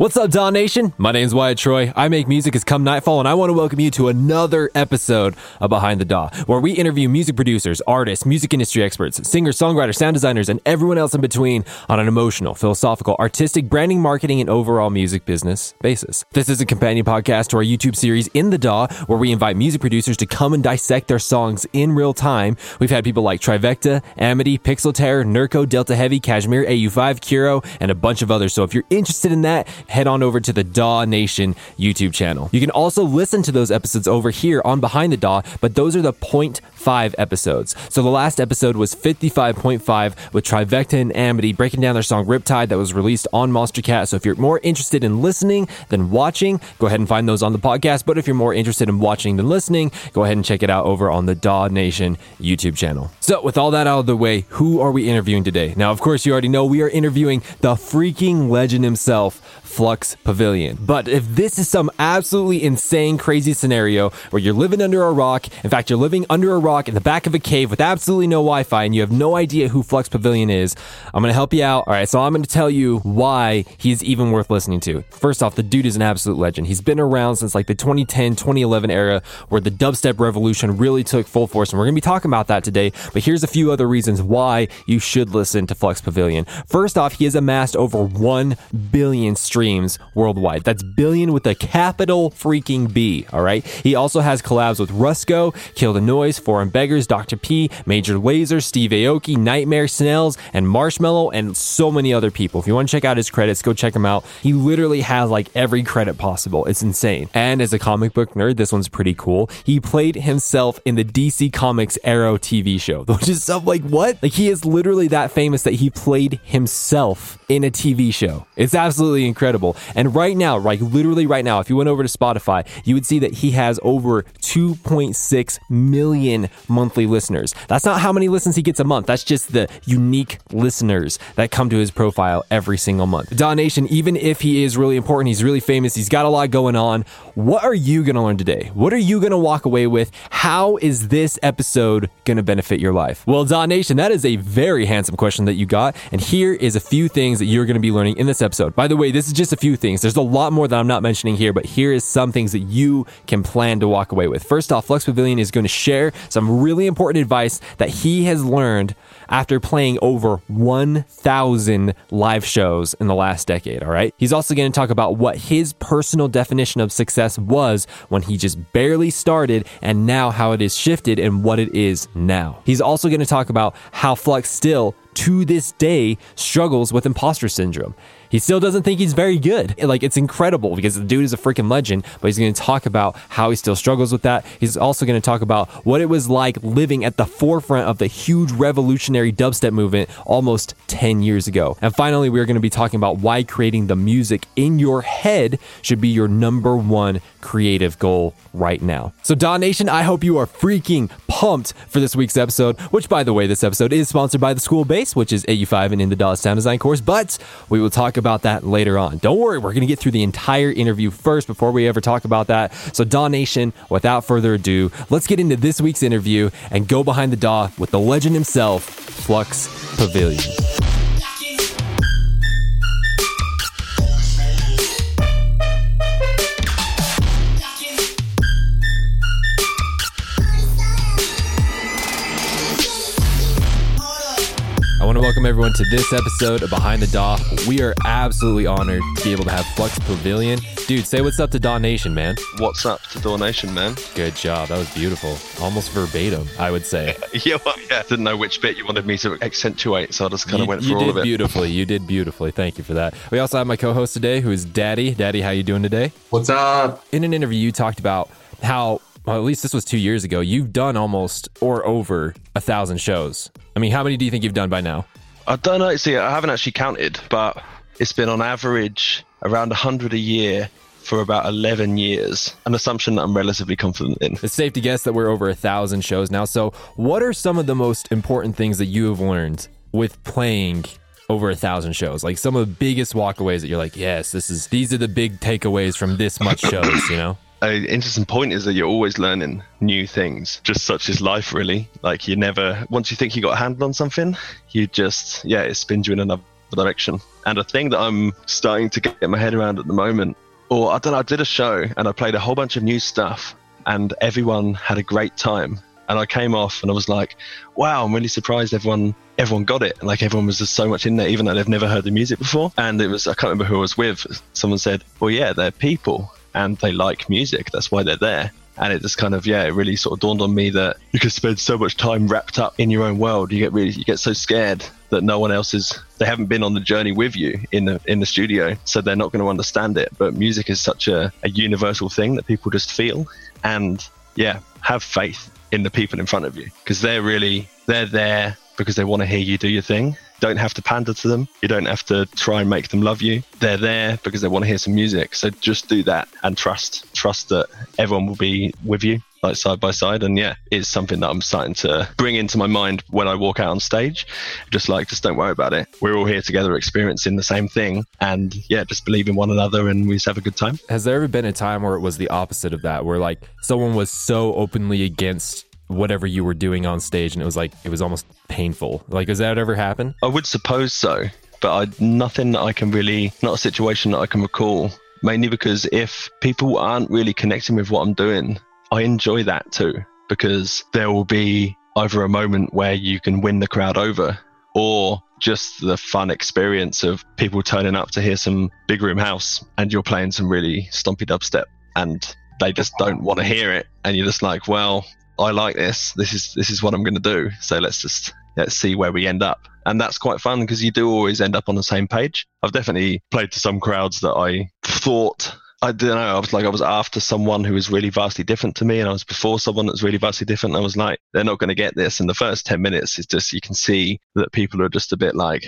What's up, Daw Nation? My name's Wyatt Troy. I make music as come nightfall, and I want to welcome you to another episode of Behind the Daw, where we interview music producers, artists, music industry experts, singers, songwriters, sound designers, and everyone else in between on an emotional, philosophical, artistic, branding, marketing, and overall music business basis. This is a companion podcast to our YouTube series In the Daw, where we invite music producers to come and dissect their songs in real time. We've had people like Trivecta, Amity, Pixel Terror, Nurko, Delta Heavy, Cashmere, AU5, Kuro, and a bunch of others. So if you're interested in that, head on over to the Daw Nation YouTube channel. You can also listen to those episodes over here on Behind the Daw, but those are the 0.5 episodes. So the last episode was 55.5 with Trivecta and Amity breaking down their song Riptide that was released on Monstercat. So if you're more interested in listening than watching, go ahead and find those on the podcast. But if you're more interested in watching than listening, go ahead and check it out over on the Daw Nation YouTube channel. So with all that out of the way, who are we interviewing today? Now, of course, you already know we are interviewing the freaking legend himself, Flux Pavilion. But if this is some absolutely insane, crazy scenario where you're living under a rock, in fact, you're living under a rock in the back of a cave with absolutely no Wi Fi and you have no idea who Flux Pavilion is, I'm going to help you out. All right, so I'm going to tell you why he's even worth listening to. First off, the dude is an absolute legend. He's been around since like the 2010, 2011 era where the dubstep revolution really took full force. And we're going to be talking about that today. But here's a few other reasons why you should listen to Flux Pavilion. First off, he has amassed over 1 billion streams worldwide. That's billion with a capital freaking B, all right? He also has collabs with Rusko, Kill the Noise, Beggars, Dr. P, Major Lazer, Steve Aoki, Nightmare, Snails, and Marshmello, and so many other people. If you want to check out his credits, go check him out. He literally has like every credit possible. It's insane. And as a comic book nerd, this one's pretty cool. He played himself in the DC Comics Arrow TV show, which is stuff like what? Like he is literally that famous that he played himself in a TV show. It's absolutely incredible. And right now, like literally right now, if you went over to Spotify, you would see that he has over 2.6 million monthly listeners. That's not how many listens he gets a month. That's just the unique listeners that come to his profile every single month. Daw Nation, even if he is really important, he's really famous, he's got a lot going on. What are you going to learn today? What are you going to walk away with? How is this episode going to benefit your life? Well, Daw Nation, that is a very handsome question that you got. And here is a few things that you're going to be learning in this episode. By the way, this is just a few things. There's a lot more that I'm not mentioning here, but here is some things that you can plan to walk away with. First off, Flux Pavilion is going to share some really important advice that he has learned after playing over 1,000 live shows in the last decade. All right. He's also going to talk about what his personal definition of success was when he just barely started and now how it is shifted and what it is now. He's also going to talk about how Flux still to this day struggles with imposter syndrome. He still doesn't think he's very good. Like it's incredible because the dude is a freaking legend, but he's going to talk about how he still struggles with that. He's also going to talk about what it was like living at the forefront of the huge revolutionary dubstep movement almost 10 years ago. And finally, we're going to be talking about why creating the music in your head should be your number one creative goal right now. So, Daw Nation, I hope you are freaking pumped for this week's episode, which, by the way, this episode is sponsored by the School Base, which is AU5 and in the Dallas Sound Design course, but we will talk about that later on. Don't worry, we're going to get through the entire interview first before we ever talk about that. So, Daw Nation, without further ado, let's get into this week's interview and go behind the Daw with the legend himself, Flux Pavilion. To welcome everyone to this episode of Behind the Daw. We are absolutely honored to be able to have Flux Pavilion. Dude, say what's up to Daw Nation, man. What's up to Daw Nation, man? Good job. That was beautiful. Almost verbatim, I would say. yeah, well, yeah. Didn't know which bit you wanted me to accentuate, so I just kind you, of went you through all of it. beautifully. You did beautifully. Thank you for that. We also have my co-host today, who is Daddy. Daddy, how you doing today? What's up? In an interview, you talked about how, well, at least this was two years ago. You've done almost or over a thousand shows. I mean, how many do you think you've done by now? I don't know. See, I haven't actually counted, but it's been on average around 100 a year for about 11 years, an assumption that I'm relatively confident in. It's safe to guess that we're over a thousand shows now. So, what are some of the most important things that you have learned with playing over a thousand shows? Like some of the biggest walkaways that you're like, yes, this is these are the big takeaways from this much shows, you know? An interesting point is that you're always learning new things, just such as life, really. Like you never, once you think you got a handle on something, you just, yeah, it spins you in another direction. And a thing that I'm starting to get my head around at the moment, or I don't know, I did a show and I played a whole bunch of new stuff and everyone had a great time. And I came off and I was like, wow, I'm really surprised everyone everyone got it. Like everyone was just so much in there, even though they've never heard the music before. And it was, I can't remember who I was with. Someone said, well, yeah, they're people and they like music. That's why they're there. And it just kind of, yeah, it really sort of dawned on me that you can spend so much time wrapped up in your own world. You get really, you get so scared that no one else is, they haven't been on the journey with you in the, in the studio. So they're not going to understand it. But music is such a, a universal thing that people just feel. And yeah, have faith in the people in front of you because they're really, they're there because they want to hear you do your thing don't have to pander to them. You don't have to try and make them love you. They're there because they want to hear some music. So just do that and trust. Trust that everyone will be with you, like side by side. And yeah, it's something that I'm starting to bring into my mind when I walk out on stage. Just like, just don't worry about it. We're all here together experiencing the same thing. And yeah, just believe in one another and we just have a good time. Has there ever been a time where it was the opposite of that, where like someone was so openly against whatever you were doing on stage and it was like it was almost painful. Like does that ever happen i would suppose so but I, nothing that i can really not a situation that i can recall. Mainly because if people aren't really connecting with what i'm doing i enjoy that too because there will be either a moment where you can win the crowd over or just the fun experience of people turning up to hear some big room house and you're playing some really stompy dubstep and they just don't want to hear it and you're just like well I like this. This is this is what I'm going to do. So let's just let's see where we end up. And that's quite fun because you do always end up on the same page. I've definitely played to some crowds that I thought I don't know. I was like, I was after someone who was really vastly different to me, and I was before someone that's really vastly different. I was like, they're not going to get this. In the first 10 minutes, it's just, you can see that people are just a bit like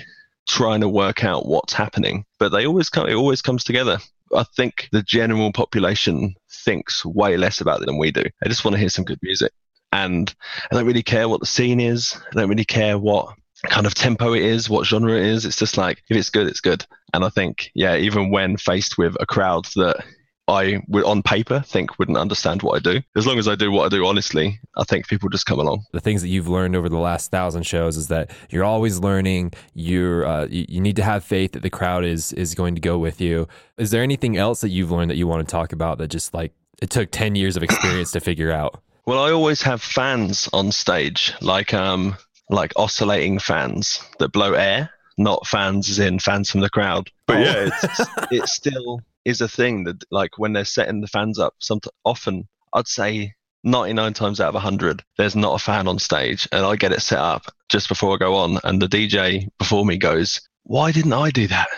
trying to work out what's happening, but they always come, it always comes together. I think the general population thinks way less about it than we do. I just want to hear some good music and I don't really care what the scene is. I don't really care what kind of tempo it is, what genre it is. It's just like if it's good, it's good. And I think, yeah, even when faced with a crowd that I would on paper think wouldn't understand what I do. As long as I do what I do honestly, I think people just come along. The things that you've learned over the last thousand shows is that you're always learning. You're uh, you, you need to have faith that the crowd is is going to go with you. Is there anything else that you've learned that you want to talk about that just like it took ten years of experience to figure out? Well, I always have fans on stage, like um, like oscillating fans that blow air, not fans as in fans from the crowd. But yeah, it's, it still is a thing that, like, when they're setting the fans up, some often I'd say 99 times out of 100, there's not a fan on stage, and I get it set up just before I go on, and the DJ before me goes, "Why didn't I do that?"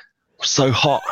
So hot.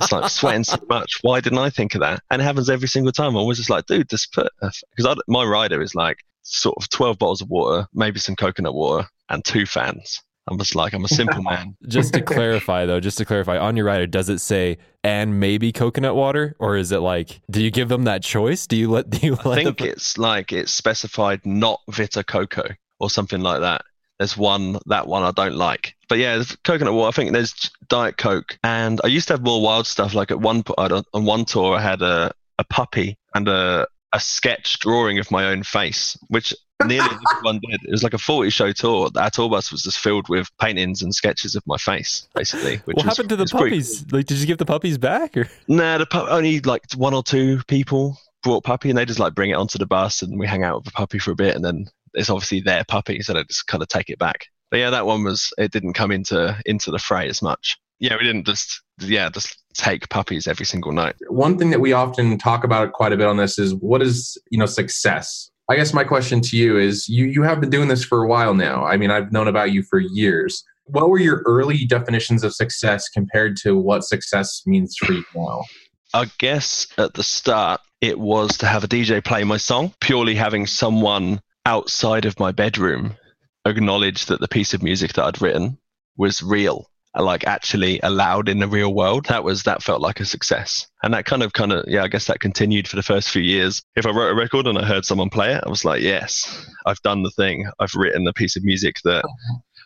It's like sweating so much. Why didn't I think of that? And it happens every single time. I'm always just like, dude, just put because my rider is like sort of 12 bottles of water, maybe some coconut water, and two fans. I'm just like I'm a simple man. just to clarify though, just to clarify, on your rider, does it say and maybe coconut water, or is it like do you give them that choice? Do you let do you? I think them... it's like it's specified not Vita Coco or something like that. There's one that one I don't like. But yeah, coconut water. I think there's Diet Coke, and I used to have more wild stuff. Like at one on one tour, I had a a puppy and a a sketch drawing of my own face, which nearly everyone did. It was like a 40 show tour. Our tour bus was just filled with paintings and sketches of my face, basically. what was, happened to the puppies? Like, did you give the puppies back? Or? Nah, the pu- only like one or two people brought puppy, and they just like bring it onto the bus, and we hang out with the puppy for a bit, and then it's obviously their puppy, so they just kind of take it back. But yeah, that one was it didn't come into into the fray as much. Yeah, we didn't just yeah just take puppies every single night. One thing that we often talk about quite a bit on this is what is you know success. I guess my question to you is you you have been doing this for a while now. I mean, I've known about you for years. What were your early definitions of success compared to what success means for you now? I guess at the start it was to have a DJ play my song, purely having someone outside of my bedroom acknowledge that the piece of music that I'd written was real like actually allowed in the real world. That was that felt like a success. And that kind of kind of yeah i guess that continued for the first few years. If i wrote a record and i heard someone play it i was like yes i've done the thing. I've written a piece of music that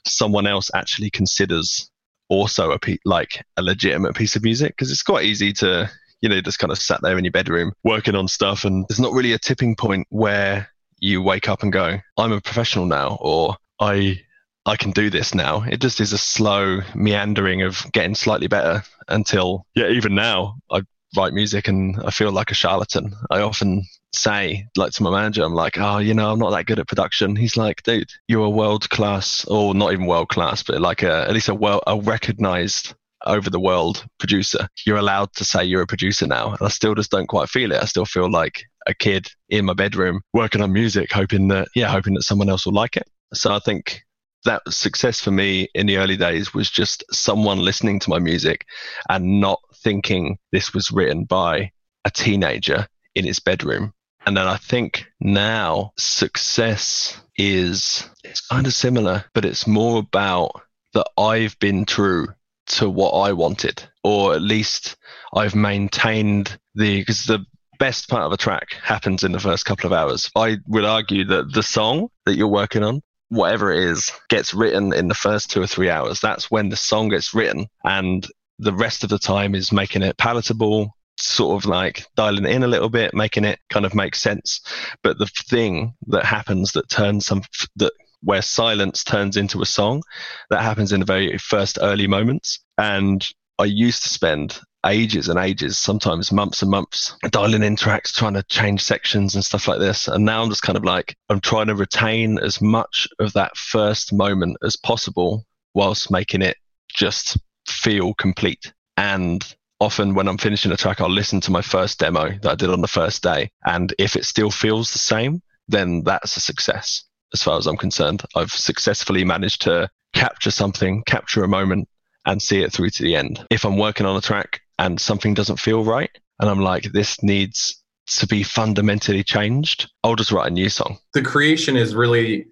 someone else actually considers also a pe- like a legitimate piece of music. Because it's quite easy to you know just kind of sat there in your bedroom working on stuff and there's not really a tipping point where you wake up and go, I'm a professional now, or I I can do this now. It just is a slow meandering of getting slightly better until, yeah, even now, I write music and I feel like a charlatan. I often say, like to my manager, I'm like, oh, you know, I'm not that good at production. He's like, dude, you're a world class, or not even world class, but like a, at least a well, a recognized over the world producer. You're allowed to say you're a producer now. And I still just don't quite feel it. I still feel like a kid in my bedroom working on music, hoping that, yeah, hoping that someone else will like it. So I think that success for me in the early days was just someone listening to my music and not thinking this was written by a teenager in his bedroom. And then I think now success is it's kind of similar, but it's more about that I've been true to what I wanted, or at least I've maintained the because the best part of a track happens in the first couple of hours. I would argue that the song that you're working on, whatever it is, gets written in the first two or three hours. That's when the song gets written, and the rest of the time is making it palatable, sort of like dialing it in a little bit, making it kind of make sense. But the thing that happens that turns some that where silence turns into a song, that happens in the very first early moments. And I used to spend ages and ages, sometimes months and months, dialing in tracks, trying to change sections and stuff like this. And now I'm just kind of like, I'm trying to retain as much of that first moment as possible whilst making it just feel complete. And often when I'm finishing a track, I'll listen to my first demo that I did on the first day. And if it still feels the same, then that's a success as far as I'm concerned. I've successfully managed to capture something, capture a moment, and see it through to the end. If I'm working on a track and something doesn't feel right, and I'm like, this needs to be fundamentally changed, I'll just write a new song. The creation is really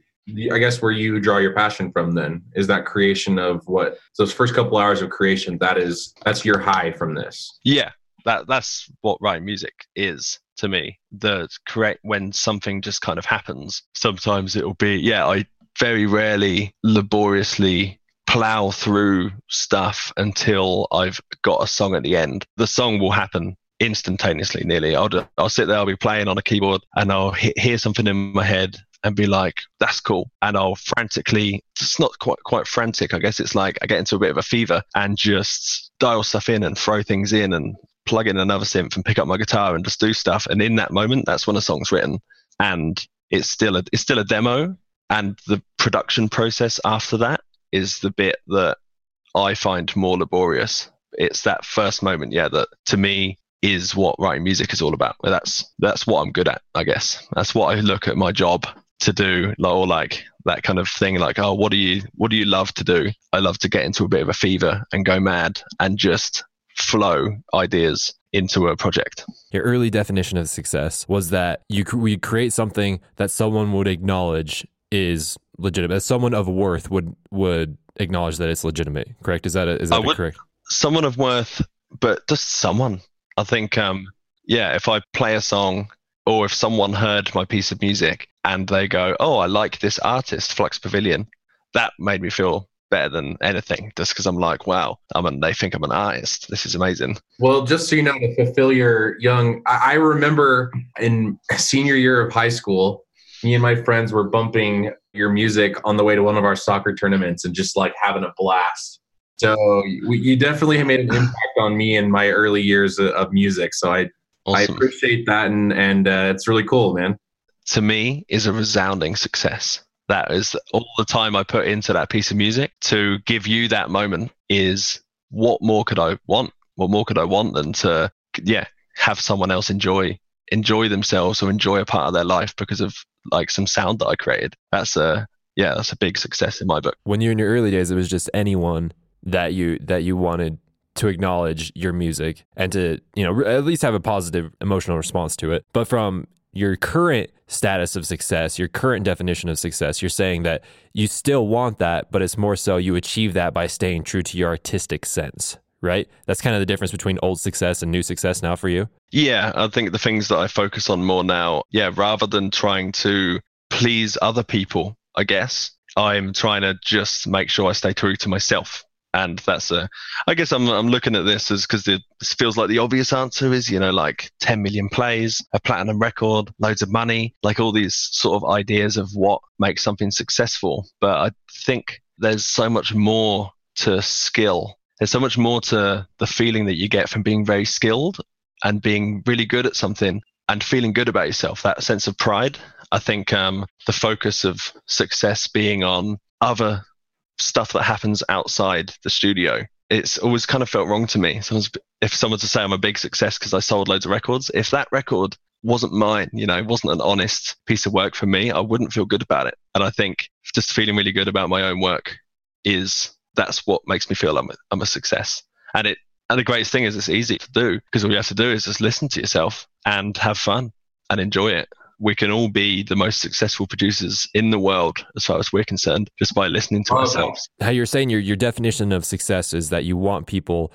I guess where you draw your passion from then is that creation of what those first couple hours of creation that is that's your high from this. Yeah. That that's what writing music is to me. The correct when something just kind of happens. Sometimes it'll be yeah, I very rarely laboriously plow through stuff until I've got a song at the end. The song will happen instantaneously nearly i'll i'll sit there i'll be playing on a keyboard and i'll hear something in my head and be like, that's cool. And I'll frantically, it's not quite, quite frantic. I guess it's like I get into a bit of a fever and just dial stuff in and throw things in and plug in another synth and pick up my guitar and just do stuff. And in that moment, that's when a song's written. And it's still a, it's still a demo. And the production process after that is the bit that I find more laborious. It's that first moment, yeah, that to me is what writing music is all about. That's that's what I'm good at, I guess. That's what I look at my job to do or like that kind of thing like oh what do you what do you love to do i love to get into a bit of a fever and go mad and just flow ideas into a project your early definition of success was that you we create something that someone would acknowledge is legitimate As someone of worth would would acknowledge that it's legitimate correct is that a, is that would, correct someone of worth but just someone i think um yeah if i play a song or if someone heard my piece of music and they go, "Oh, I like this artist, Flux Pavilion," that made me feel better than anything, just because I'm like, "Wow, I'm an, they think I'm an artist. This is amazing." Well, just so you know, to fulfill your young, I, I remember in senior year of high school, me and my friends were bumping your music on the way to one of our soccer tournaments and just like having a blast. So we, you definitely have made an impact on me in my early years of, of music. So I Awesome. I appreciate that, and and uh, it's really cool, man. To me, is a resounding success. That is all the time I put into that piece of music to give you that moment. Is what more could I want? What more could I want than to, yeah, have someone else enjoy enjoy themselves or enjoy a part of their life because of like some sound that I created. That's a yeah, that's a big success in my book. When you're in your early days, it was just anyone that you that you wanted to acknowledge your music and to, you know, at least have a positive emotional response to it. But from your current status of success, your current definition of success, you're saying that you still want that, but it's more so you achieve that by staying true to your artistic sense, right? That's kind of the difference between old success and new success now for you. Yeah, I think the things that I focus on more now, yeah, rather than trying to please other people, I guess, I'm trying to just make sure I stay true to myself and that's a i guess i'm, I'm looking at this as because this feels like the obvious answer is you know like 10 million plays a platinum record loads of money like all these sort of ideas of what makes something successful but i think there's so much more to skill. There's so much more to the feeling that you get from being very skilled and being really good at something and feeling good about yourself. That sense of pride. I think um, the focus of success being on other stuff that happens outside the studio. It's always kind of felt wrong to me. Someone's, if someone to say I'm a big success because I sold loads of records, if that record wasn't mine, you know, wasn't an honest piece of work for me, I wouldn't feel good about it. And I think just feeling really good about my own work is that's what makes me feel I'm a, I'm a success. And it and the greatest thing is it's easy to do because all you have to do is just listen to yourself and have fun and enjoy it. We can all be the most successful producers in the world as far as we're concerned just by listening to ourselves. How you're saying your your definition of success is that you want people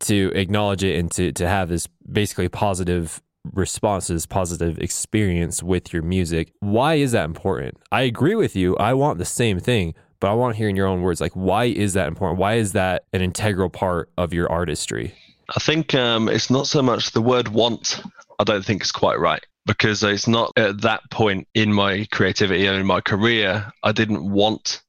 to acknowledge it and to to have this basically positive responses, positive experience with your music. Why is that important? I agree with you. I want the same thing, but I want to hear in your own words, like, why is that important? Why is that an integral part of your artistry? I think um, it's not so much the word want, I don't think is quite right because it's not at that point in my creativity and in my career, I didn't want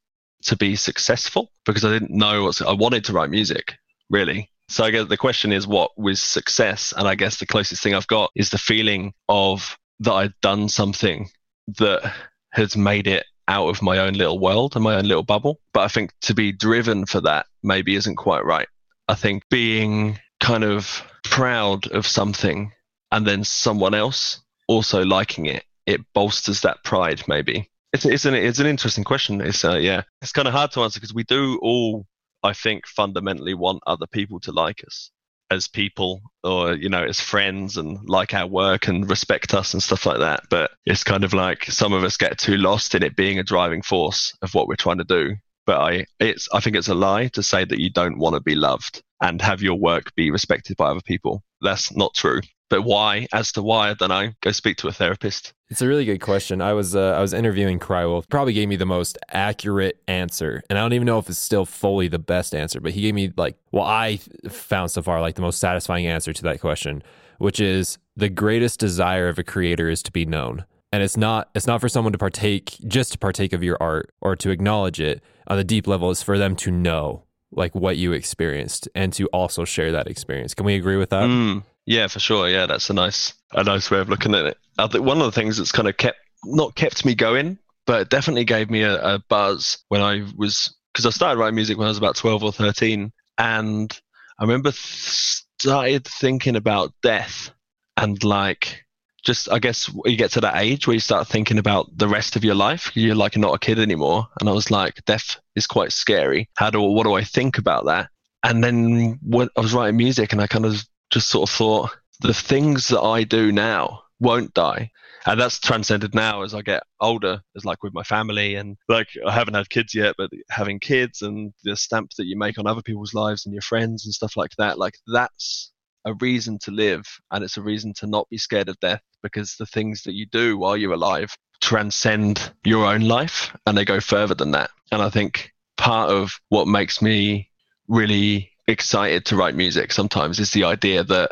to be successful because I didn't know what I wanted to write music, really. So I guess the question is what was success? And I guess the closest thing I've got is the feeling of that I'd done something that has made it out of my own little world and my own little bubble. But I think to be driven for that maybe isn't quite right. I think being kind of proud of something and then someone else also liking it, it bolsters that pride maybe. It's, it's an it's an interesting question. It's uh, yeah, it's kind of hard to answer because we do all I think fundamentally want other people to like us as people or you know as friends and like our work and respect us and stuff like that. But it's kind of like some of us get too lost in it being a driving force of what we're trying to do. But i it's i think it's a lie to say that you don't want to be loved and have your work be respected by other people. That's not true but why? As to why, then I don't know. Go speak to a therapist. It's a really good question. I was uh, I was interviewing Crywolf. Probably gave me the most accurate answer, and I don't even know if it's still fully the best answer. But he gave me like, well, I found so far like the most satisfying answer to that question, which is the greatest desire of a creator is to be known. And it's not it's not for someone to partake just to partake of your art or to acknowledge it on the deep level. It's for them to know like what you experienced and to also share that experience. Can we agree with that? Mm. Yeah, for sure. Yeah, that's a nice a nice way of looking at it. I think one of the things that's kind of kept not kept me going, but definitely gave me a, a buzz when I was because I started writing music when I was about twelve or thirteen, and I remember started thinking about death and like just I guess you get to that age where you start thinking about the rest of your life. You're like not a kid anymore, and I was like, death is quite scary. How do what do I think about that? And then when I was writing music, and I kind of just sort of thought the things that I do now won't die. And that's transcended now as I get older, as like with my family and like I haven't had kids yet, but having kids and the stamp that you make on other people's lives and your friends and stuff like that, like that's a reason to live and it's a reason to not be scared of death because the things that you do while you're alive transcend your own life and they go further than that. And I think part of what makes me really excited to write music sometimes is the idea that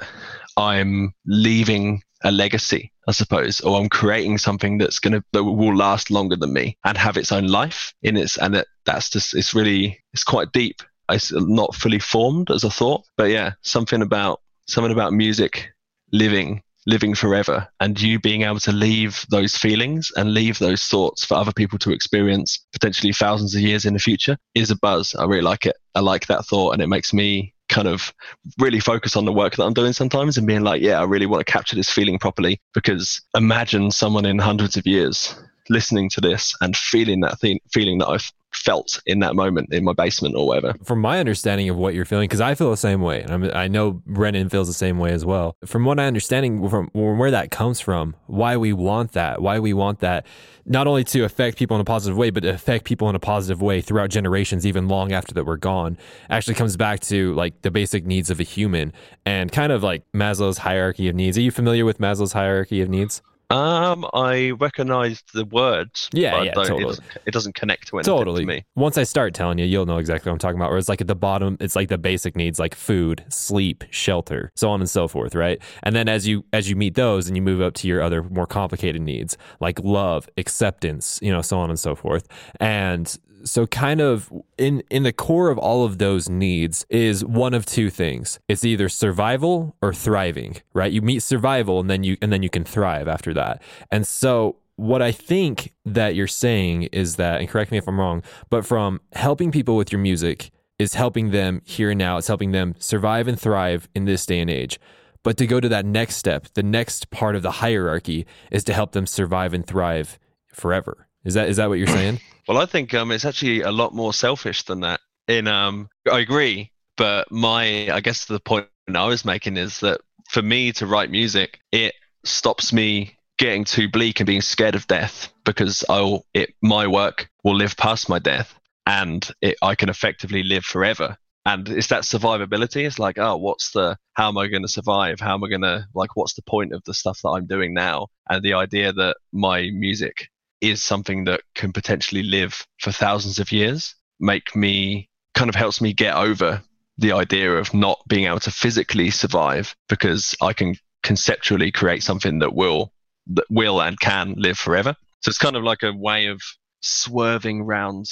I'm leaving a legacy, I suppose, or I'm creating something that's gonna that will last longer than me and have its own life in its and it, that's just it's really it's quite deep. It's not fully formed as a thought, but yeah, something about something about music living living forever and you being able to leave those feelings and leave those thoughts for other people to experience potentially thousands of years in the future is a buzz. I really like it. I like that thought and it makes me kind of really focus on the work that I'm doing sometimes and being like, yeah, I really want to capture this feeling properly because imagine someone in hundreds of years listening to this and feeling that thing, feeling that I've felt in that moment in my basement or whatever. From my understanding of what you're feeling, because I feel the same way, and I'm, i know Brennan feels the same way as well. From what I understanding from where that comes from, why we want that, why we want that, not only to affect people in a positive way, but to affect people in a positive way throughout generations, even long after that we're gone, actually comes back to like the basic needs of a human and kind of like Maslow's hierarchy of needs. Are you familiar with Maslow's hierarchy of needs? Um, I recognized the words. Yeah, yeah, totally. It doesn't, it doesn't, connect to anything totally. to me. Once I start telling you, you'll know exactly what I'm talking about. Where it's like at the bottom, it's like the basic needs, like food, sleep, shelter, so on and so forth, right? And then as you as you meet those, and you move up to your other more complicated needs, like love, acceptance, you know, so on and so forth. And so kind of in in the core of all of those needs is one of two things. It's either survival or thriving, right? You meet survival and then you and then you can thrive after that. And so what I think that you're saying is that, and correct me if I'm wrong, but from helping people with your music is helping them here and now. It's helping them survive and thrive in this day and age. But to go to that next step, the next part of the hierarchy is to help them survive and thrive forever. Is that is that what you're saying? Well, I think um, it's actually a lot more selfish than that. In um, I agree, but my I guess the point I was making is that for me to write music, it stops me getting too bleak and being scared of death because I'll it my work will live past my death and it, I can effectively live forever. And it's that survivability. It's like, oh, what's the, how am I going to survive? How am I going to, like, what's the point of the stuff that I'm doing now? And the idea that my music is something that can potentially live for thousands of years make me, kind of helps me get over the idea of not being able to physically survive because I can conceptually create something that will, that will and can live forever. So it's kind of like a way of swerving round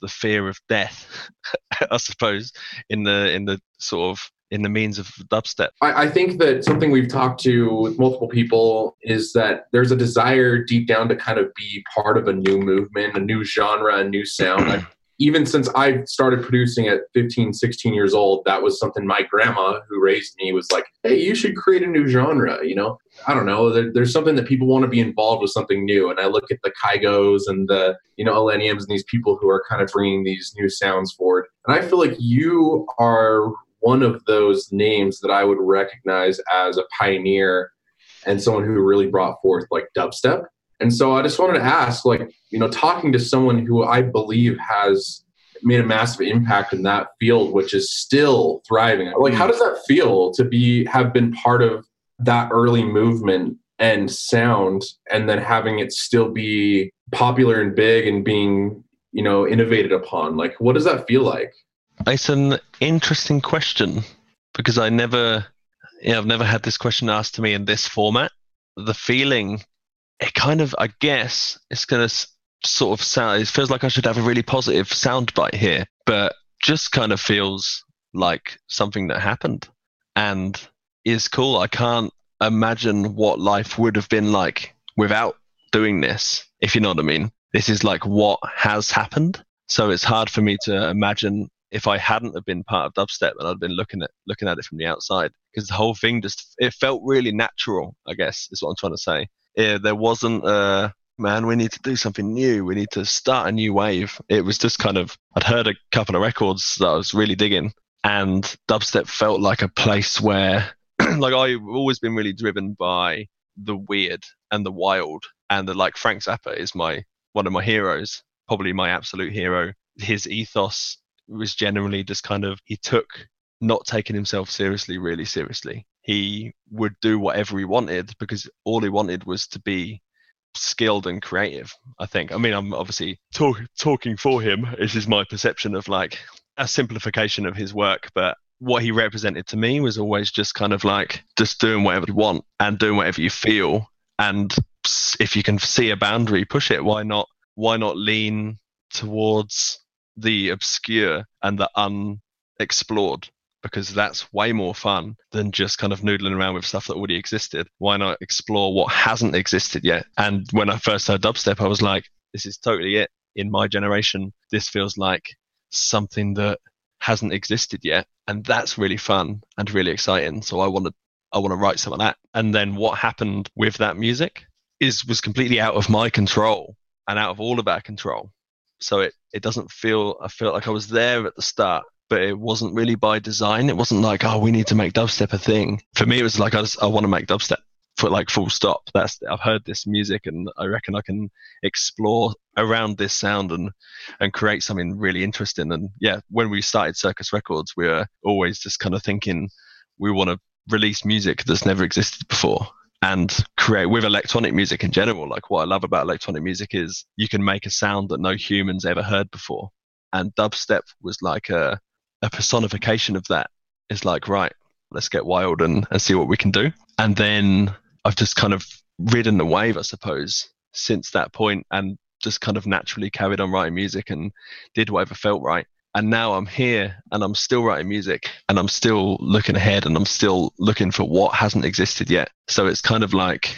the fear of death, I suppose, in the in the sort of in the means of dubstep. I, I, think that something we've talked to with multiple people is that there's a desire deep down to kind of be part of a new movement, a new genre, a new sound. even since I started producing at 15, 16 years old, that was something my grandma, who raised me, was like, hey, you should create a new genre. You know, I don't know. There, there's something that people want to be involved with something new. And I look at the Kygos and the, you know, Illeniums and these people who are kind of bringing these new sounds forward. And I feel like you are one of those names that I would recognize as a pioneer and someone who really brought forth like dubstep and so I just wanted to ask, like, you know, talking to someone who I believe has made a massive impact in that field, which is still thriving. Like, mm-hmm. how does that feel to be have been part of that early movement and sound, and then having it still be popular and big and being, you know, innovated upon? Like, what does that feel like? It's an interesting question because I never, I've never had this question asked to me in this format. The feeling it kind of, I guess, it's going to sort of sound, it feels like I should have a really positive soundbite here, but just kind of feels like something that happened and is cool. I can't imagine what life would have been like without doing this, if you know what I mean. This is like what has happened. So it's hard for me to imagine if I hadn't have been part of dubstep and I'd been looking at looking at it from the outside because the whole thing just it felt really natural. I guess is what I'm trying to say yeah, there wasn't a man, we need to do something new. We need to start a new wave. It was just kind of, I'd heard a couple of records that I was really digging, and dubstep felt like a place where, like, I've always been really driven by the weird and the wild, and the, like Frank Zappa is my one of my heroes, probably my absolute hero. His ethos was generally just kind of he took not taking himself seriously really seriously he would do whatever he wanted because all he wanted was to be skilled and creative. I think. I mean, I'm obviously talk, talking for him. This is my perception of like a simplification of his work, but what he represented to me was always just kind of like just doing whatever you want and doing whatever you feel. And if you can see a boundary, push it. Why not? Why not lean towards the obscure and the unexplored? because that's way more fun than just kind of noodling around with stuff that already existed. Why not explore what hasn't existed yet? And when I first heard dubstep, I was like, this is totally it. In my generation, this feels like something that hasn't existed yet. And that's really fun and really exciting. So I want to I want to write some of that. And then what happened with that music is was completely out of my control and out of all of our control. So it, it doesn't feel I feel like I was there at the start but it wasn't really by design. It wasn't like, oh, we need to make dubstep a thing. For me, it was like, I, just, I want to make dubstep for like full stop. That's I've heard this music and I reckon I can explore around this sound and and create something really interesting. And yeah, when we started Circus Records, we were always just kind of thinking we want to release music that's never existed before and create with electronic music in general. Like what I love about electronic music is you can make a sound that no humans ever heard before. And dubstep was like a a personification of that is like, right, let's get wild and, and see what we can do. And then I've just kind of ridden the wave, I suppose, since that point and just kind of naturally carried on writing music and did whatever felt right. And now I'm here and I'm still writing music and I'm still looking ahead and I'm still looking for what hasn't existed yet. So it's kind of like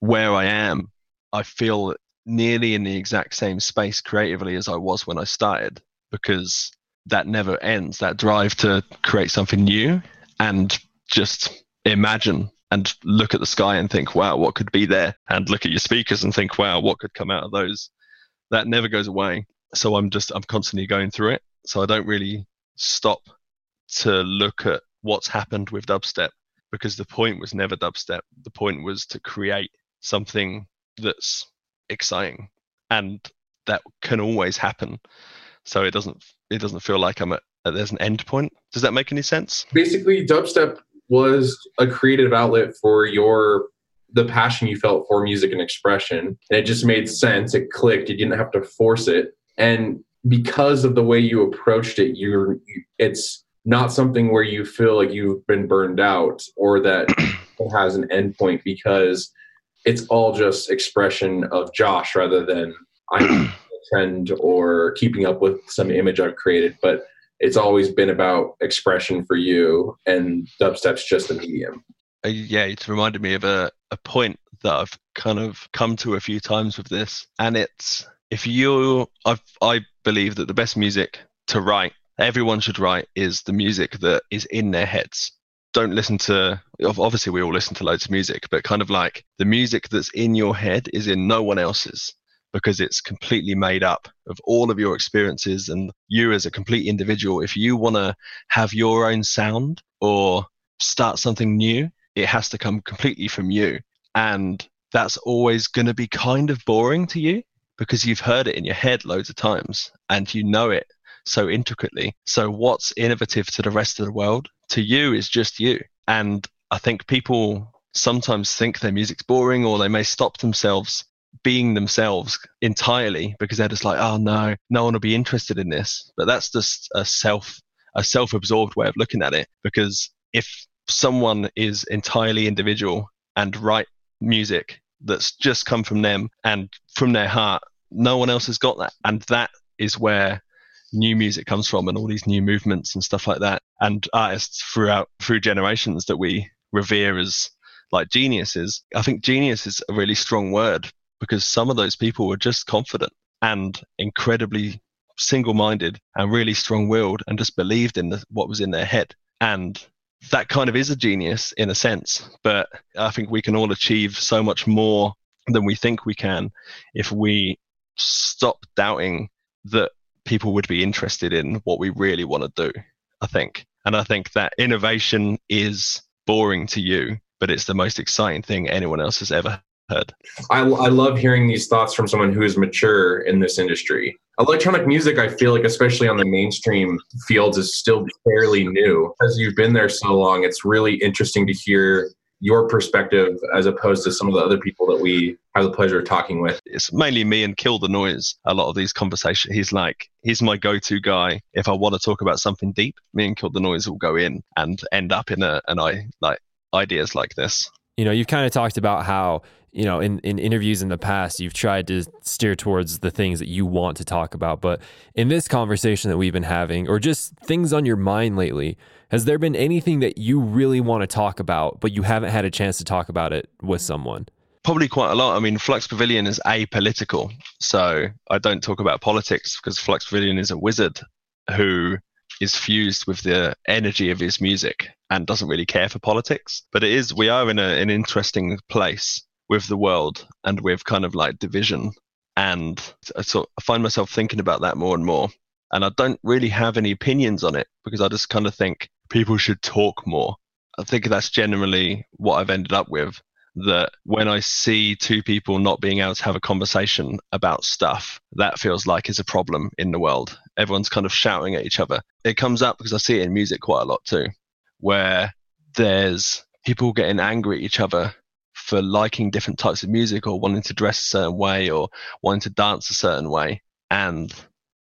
where I am, I feel nearly in the exact same space creatively as I was when I started because that never ends. That drive to create something new and just imagine and look at the sky and think, wow, what could be there? And look at your speakers and think, wow, what could come out of those? That never goes away. So I'm just, I'm constantly going through it. So I don't really stop to look at what's happened with dubstep because the point was never dubstep. The point was to create something that's exciting and that can always happen. So it doesn't, it doesn't feel like I'm at, there's an end point. Does that make any sense? Basically, dubstep was a creative outlet for your the passion you felt for music and expression and it just made sense it clicked you didn't have to force it and because of the way you approached it you're it's not something where you feel like you've been burned out or that it has an endpoint because it's all just expression of josh rather than i'm a trend or keeping up with some image i've created but it's always been about expression for you and dubstep's just a medium. Uh, yeah it's reminded me of a, a point that i've kind of come to a few times with this and it's if you I've, i believe that the best music to write everyone should write is the music that is in their heads don't listen to obviously we all listen to loads of music but kind of like the music that's in your head is in no one else's because it's completely made up of all of your experiences and you as a complete individual. If you want to have your own sound or start something new, it has to come completely from you. And that's always going to be kind of boring to you because you've heard it in your head loads of times and you know it so intricately. So, what's innovative to the rest of the world to you is just you. And I think people sometimes think their music's boring or they may stop themselves being themselves entirely because they're just like, oh no, no one will be interested in this. But that's just a self a self-absorbed way of looking at it because if someone is entirely individual and write music that's just come from them and from their heart. No one else has got that. And that is where new music comes from and all these new movements and stuff like that. And artists throughout through generations that we revere as like geniuses. I think genius is a really strong word because some of those people were just confident and incredibly single minded and really strong willed and just believed in the, what was in their head. And that kind of is a genius in a sense. But I think we can all achieve so much more than we think we can if we stop doubting that people would be interested in what we really want to do. I think. And I think that innovation is boring to you, but it's the most exciting thing anyone else has ever head. I, I love hearing these thoughts from someone who is mature in this industry. Electronic music, I feel like, especially on the mainstream fields, is still fairly new. As you've been there so long, it's really interesting to hear your perspective as opposed to some of the other people that we have the pleasure of talking with. It's mainly me and Kill the Noise. A lot of these conversations, he's like, he's my go-to guy. If I want to talk about something deep, me and Kill the Noise will go in and end up in a, an I like ideas like this. You know, you've kind of talked about how you know, in, in interviews in the past, you've tried to steer towards the things that you want to talk about. But in this conversation that we've been having, or just things on your mind lately, has there been anything that you really want to talk about, but you haven't had a chance to talk about it with someone? Probably quite a lot. I mean, Flux Pavilion is apolitical. So I don't talk about politics because Flux Pavilion is a wizard who is fused with the energy of his music and doesn't really care for politics. But it is, we are in a, an interesting place with the world and with kind of like division. And I sort I find myself thinking about that more and more. And I don't really have any opinions on it because I just kind of think people should talk more. I think that's generally what I've ended up with. That when I see two people not being able to have a conversation about stuff, that feels like is a problem in the world. Everyone's kind of shouting at each other. It comes up because I see it in music quite a lot too, where there's people getting angry at each other for liking different types of music or wanting to dress a certain way or wanting to dance a certain way. And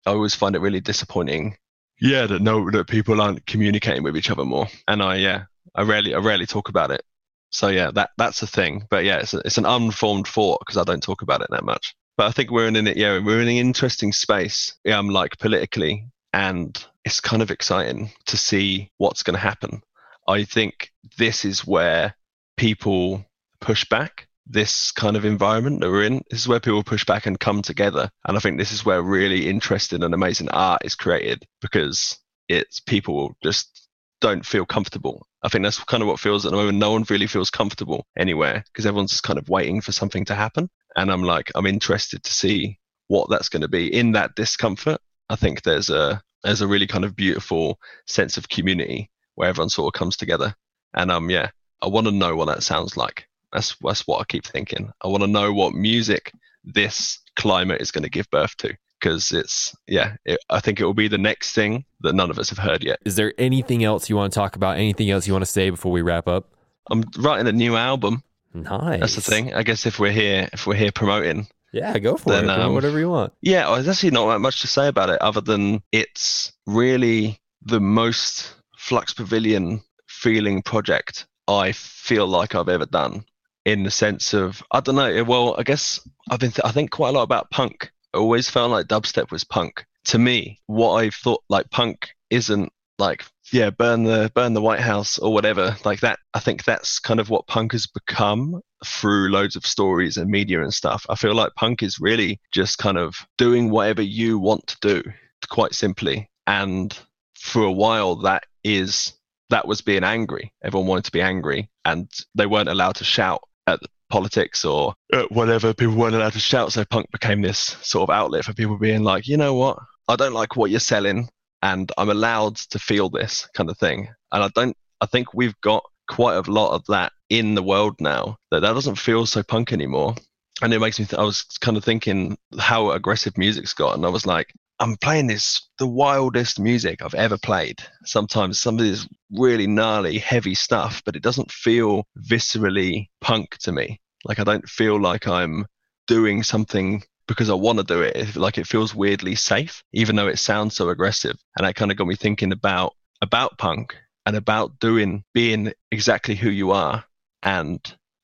I always find it really disappointing. Yeah, that no, that people aren't communicating with each other more. And I, yeah, I rarely, I rarely talk about it. So yeah, that that's a thing. But yeah, it's a, it's an unformed thought because I don't talk about it that much. but I think we're in it. Yeah, we're in an interesting space. Um, like politically, and it's kind of exciting to see what's going to happen. I think this is where people push back. This kind of environment that we're in, this is where people push back and come together. And I think this is where really interesting and amazing art is created because it's people just don't feel comfortable. I think that's kind of what feels at the moment. No one really feels comfortable anywhere because everyone's just kind of waiting for something to happen. And I'm like, I'm interested to see what that's going to be in that discomfort. I think there's a there's a really kind of beautiful sense of community where everyone sort of comes together. And um, yeah, I want to know what that sounds like. That's that's what I keep thinking. I want to know what music this climate is going to give birth to because it's yeah it, i think it will be the next thing that none of us have heard yet Is there anything else you want to talk about? Anything else you want to say before we wrap up? i'm writing a new album Nice. that's the thing i guess if we're here if we're here promoting Yeah, go for Then, it. um, Whatever you want. yeah there's actually not that much to say about it other than it's really the most flux pavilion feeling project i feel like i've ever done in the sense of i don't know well i guess i've been th- i think quite a lot about punk. I always felt like dubstep was punk. To me what i thought like punk isn't like yeah burn the burn the white house or whatever like that i think that's kind of what punk has become through loads of stories and media and stuff. I feel like punk is really just kind of doing whatever you want to do quite simply. And for a while that is that was being angry. Everyone wanted to be angry and they weren't allowed to shout at politics or whatever people weren't allowed to shout so punk became this sort of outlet for people being like you know what? I don't like what you're selling and i'm allowed to feel this kind of thing. And i don't i think we've got quite a lot of that in the world now that that doesn't feel so punk anymore. And it makes me th- i was kind of thinking how aggressive music's got and i was like i'm playing this the wildest music i've ever played. Sometimes some of this really gnarly heavy stuff but it doesn't feel viscerally punk to me. Like i don't feel like i'm doing something because i want to do it. Like it feels weirdly safe even though it sounds so aggressive. And that kind of got me thinking about about punk and about doing being exactly who you are. And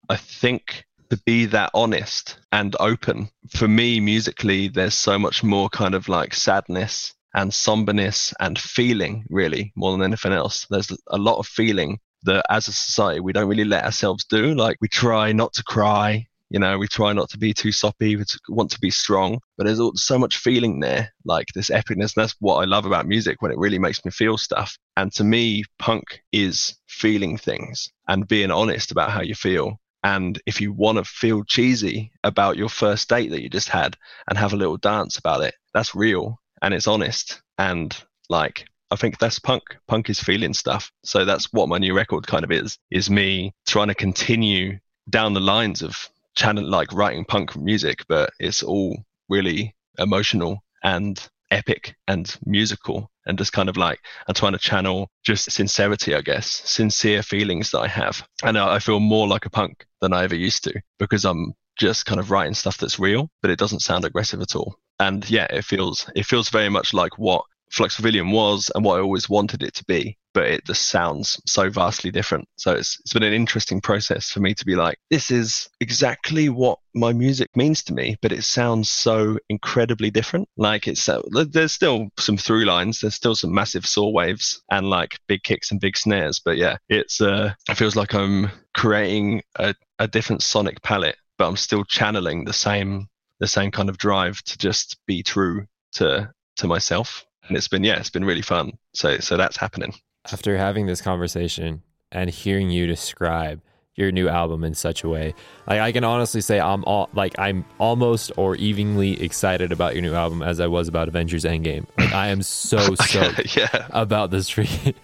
i think to be that honest and open. For me musically there's so much more kind of like sadness and somberness and feeling really more than anything else. There's a lot of feeling that as a society we don't really let ourselves do. Like we try not to cry you know we try not to be too soppy we want to be strong. But there's so much feeling there like this epicness. That's what i love about music when it really makes me feel stuff. And to me punk is feeling things and being honest about how you feel and if you want to feel cheesy about your first date that you just had and have a little dance about it that's real and it's honest and like I think that's punk. Punk is feeling stuff. So that's what my new record kind of is, is me trying to continue down the lines of channel like writing punk music, but it's all really emotional and epic and musical and just kind of like I'm trying to channel just sincerity, I guess, sincere feelings that I have. And I I feel more like a punk than I ever used to because I'm just kind of writing stuff that's real, but it doesn't sound aggressive at all. And yeah, it feels it feels very much like what Flux Pavilion was and what I always wanted it to be, but it just sounds so vastly different. So it's it's been an interesting process for me to be like, this is exactly what my music means to me, but it sounds so incredibly different. Like it's uh, there's still some through lines, there's still some massive saw waves and like big kicks and big snares, but yeah, it's uh, it feels like I'm creating a, a different sonic palette, but I'm still channeling the same the same kind of drive to just be true to to myself. And it's been yeah it's been really fun. So so that's happening. After having this conversation and hearing you describe your new album in such a way, like I can honestly say I'm all like I'm almost or evenly excited about your new album as I was about Avengers Endgame. Like I am so stoked yeah about this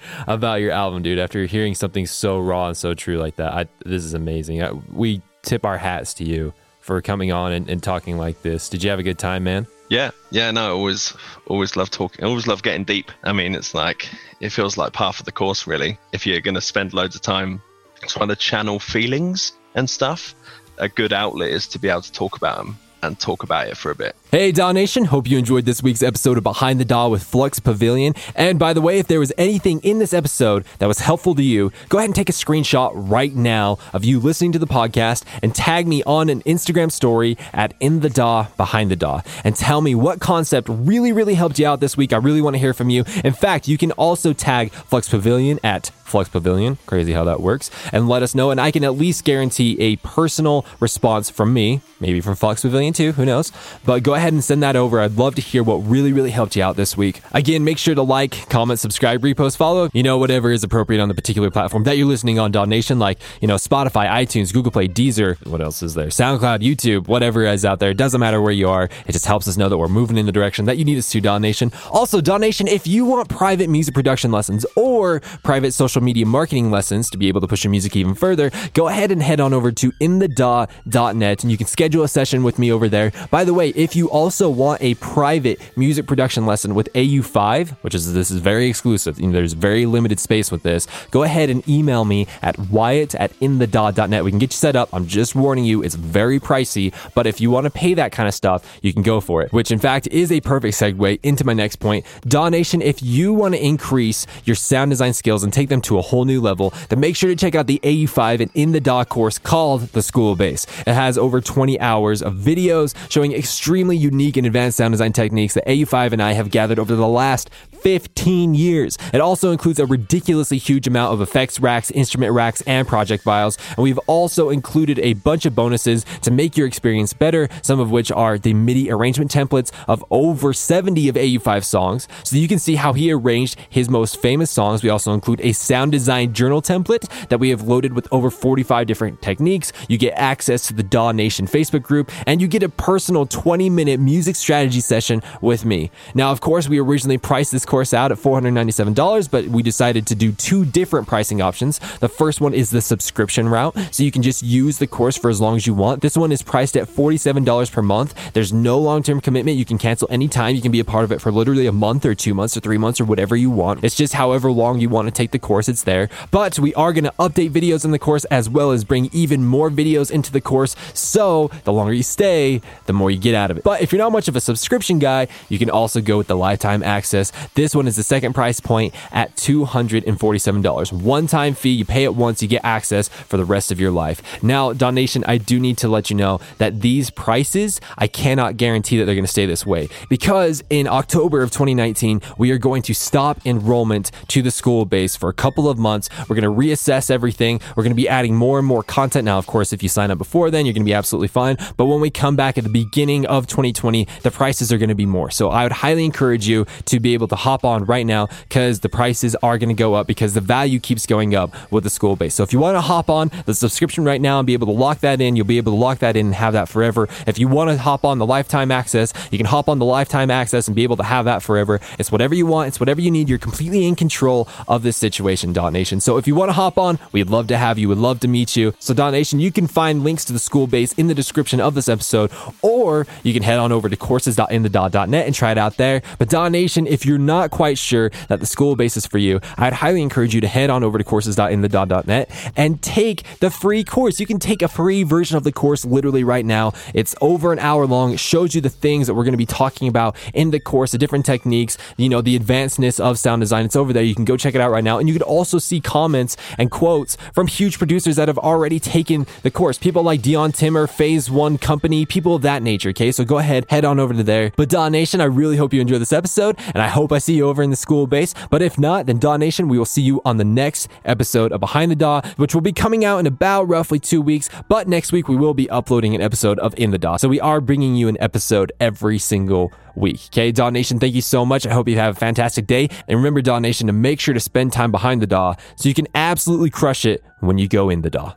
about your album, dude. After hearing something so raw and so true like that, I, this is amazing. I, we tip our hats to you for coming on and, and talking like this. Did you have a good time, man? yeah yeah no I always always love talking always love getting deep i mean it's like it feels like part of the course really if you're going to spend loads of time trying to channel feelings and stuff a good outlet is to be able to talk about them and talk about it for a bit. Hey, DAW Nation. Hope you enjoyed this week's episode of Behind the DAW with Flux Pavilion. And by the way, if there was anything in this episode that was helpful to you, go ahead and take a screenshot right now of you listening to the podcast and tag me on an Instagram story at In the DAW Behind the DAW and tell me what concept really, really helped you out this week. I really want to hear from you. In fact, you can also tag Flux Pavilion at Flux Pavilion. Crazy how that works. And let us know. And I can at least guarantee a personal response from me, maybe from Flux Pavilion too, who knows. But go ahead and send that over. I'd love to hear what really, really helped you out this week. Again, make sure to like, comment, subscribe, repost, follow, you know, whatever is appropriate on the particular platform that you're listening on, DAW Nation, like, you know, Spotify, iTunes, Google Play, Deezer, what else is there? SoundCloud, YouTube, whatever is out there. It doesn't matter where you are. It just helps us know that we're moving in the direction that you need us to, DAW Nation. Also, DAW Nation, if you want private music production lessons or private social media marketing lessons to be able to push your music even further, go ahead and head on over to inthedaw.net and you can schedule a session with me over there. By the way, if you also want a private music production lesson with AU5, which is this is very exclusive, you know, there's very limited space with this, go ahead and email me at wyatt at inthedaw.net. We can get you set up. I'm just warning you, it's very pricey, but if you want to pay that kind of stuff, you can go for it, which in fact is a perfect segue into my next point. DAW Nation, if you want to increase your sound design skills and take them to a whole new level, then make sure to check out the AU5 and In the DAW course called The School Base. It has over 20 hours of videos showing extremely unique and advanced sound design techniques that AU5 and I have gathered over the last 15 years. It also includes a ridiculously huge amount of effects racks, instrument racks, and project files. And we've also included a bunch of bonuses to make your experience better, some of which are the MIDI arrangement templates of over 70 of AU5 songs. So you can see how he arranged his most famous songs. We also include a sound design journal template that we have loaded with over 45 different techniques. You get access to the DAW Nation Facebook group, and you get a personal 20 minute music strategy session with me. Now, of course, we originally priced this course out at $497, but we decided to do two different pricing options. The first one is the subscription route, so you can just use the course for as long as you want. This one is priced at $47 per month. There's no long term commitment. You can cancel anytime. You can be a part of it for literally a month or two months or three months or whatever you want. It's just however long you want to take the course, it's there. But we are going to update videos in the course as well as bring even more videos into the course. So the longer you stay, the more you get out of it. But if you're not much of a subscription guy, you can also go with the lifetime access. This one is the second price point at $247. One time fee, you pay it once, you get access for the rest of your life. Now, DAW Nation, I do need to let you know that these prices, I cannot guarantee that they're going to stay this way because in October of 2019, we are going to stop enrollment to the school base for a couple of months. We're going to reassess everything. We're going to be adding more and more content. Now, of course, if you sign up before then, you're going to be absolutely fine. But when we come back at the beginning of 2020, the prices are going to be more. So I would highly encourage you to be able to hop on right now because the prices are going to go up because the value keeps going up with the school base. So if you want to hop on the subscription right now and be able to lock that in, you'll be able to lock that in and have that forever. If you want to hop on the lifetime access, you can hop on the lifetime access and be able to have that forever. It's whatever you want. It's whatever you need. You're completely in control of this situation, DAW Nation. So if you want to hop on, we'd love to have you. We'd love to meet you. So DAW Nation, you can find links to the school base in the description of this episode, or you can head on over to courses.inthedaw.net and try it out there. But DAW Nation, if you're not quite sure that the school base is for you, I'd highly encourage you to head on over to courses.inthedaw.net and take the free course. You can take a free version of the course literally right now. It's over an hour long. It shows you the things that we're going to be talking about in the course, the different techniques, you know, the advancedness of sound design. It's over there. You can go check it out right now. And you could also see comments and quotes from huge producers that have already taken the course. People like Dion Timmer, Phase One Kompany, people of that nature. Okay. So go ahead, head on over to there. But DAW Nation, I really hope you enjoy this episode and I hope I see you over in the school base. But if not, then DAW Nation, we will see you on the next episode of Behind the DAW, which will be coming out in about roughly two weeks. But next week, we will be uploading an episode of In the DAW. So we are bringing you an episode every single week. Okay, DAW Nation, thank you so much. I hope you have a fantastic day. And remember, DAW Nation, to make sure to spend time behind the DAW so you can absolutely crush it when you go in the DAW.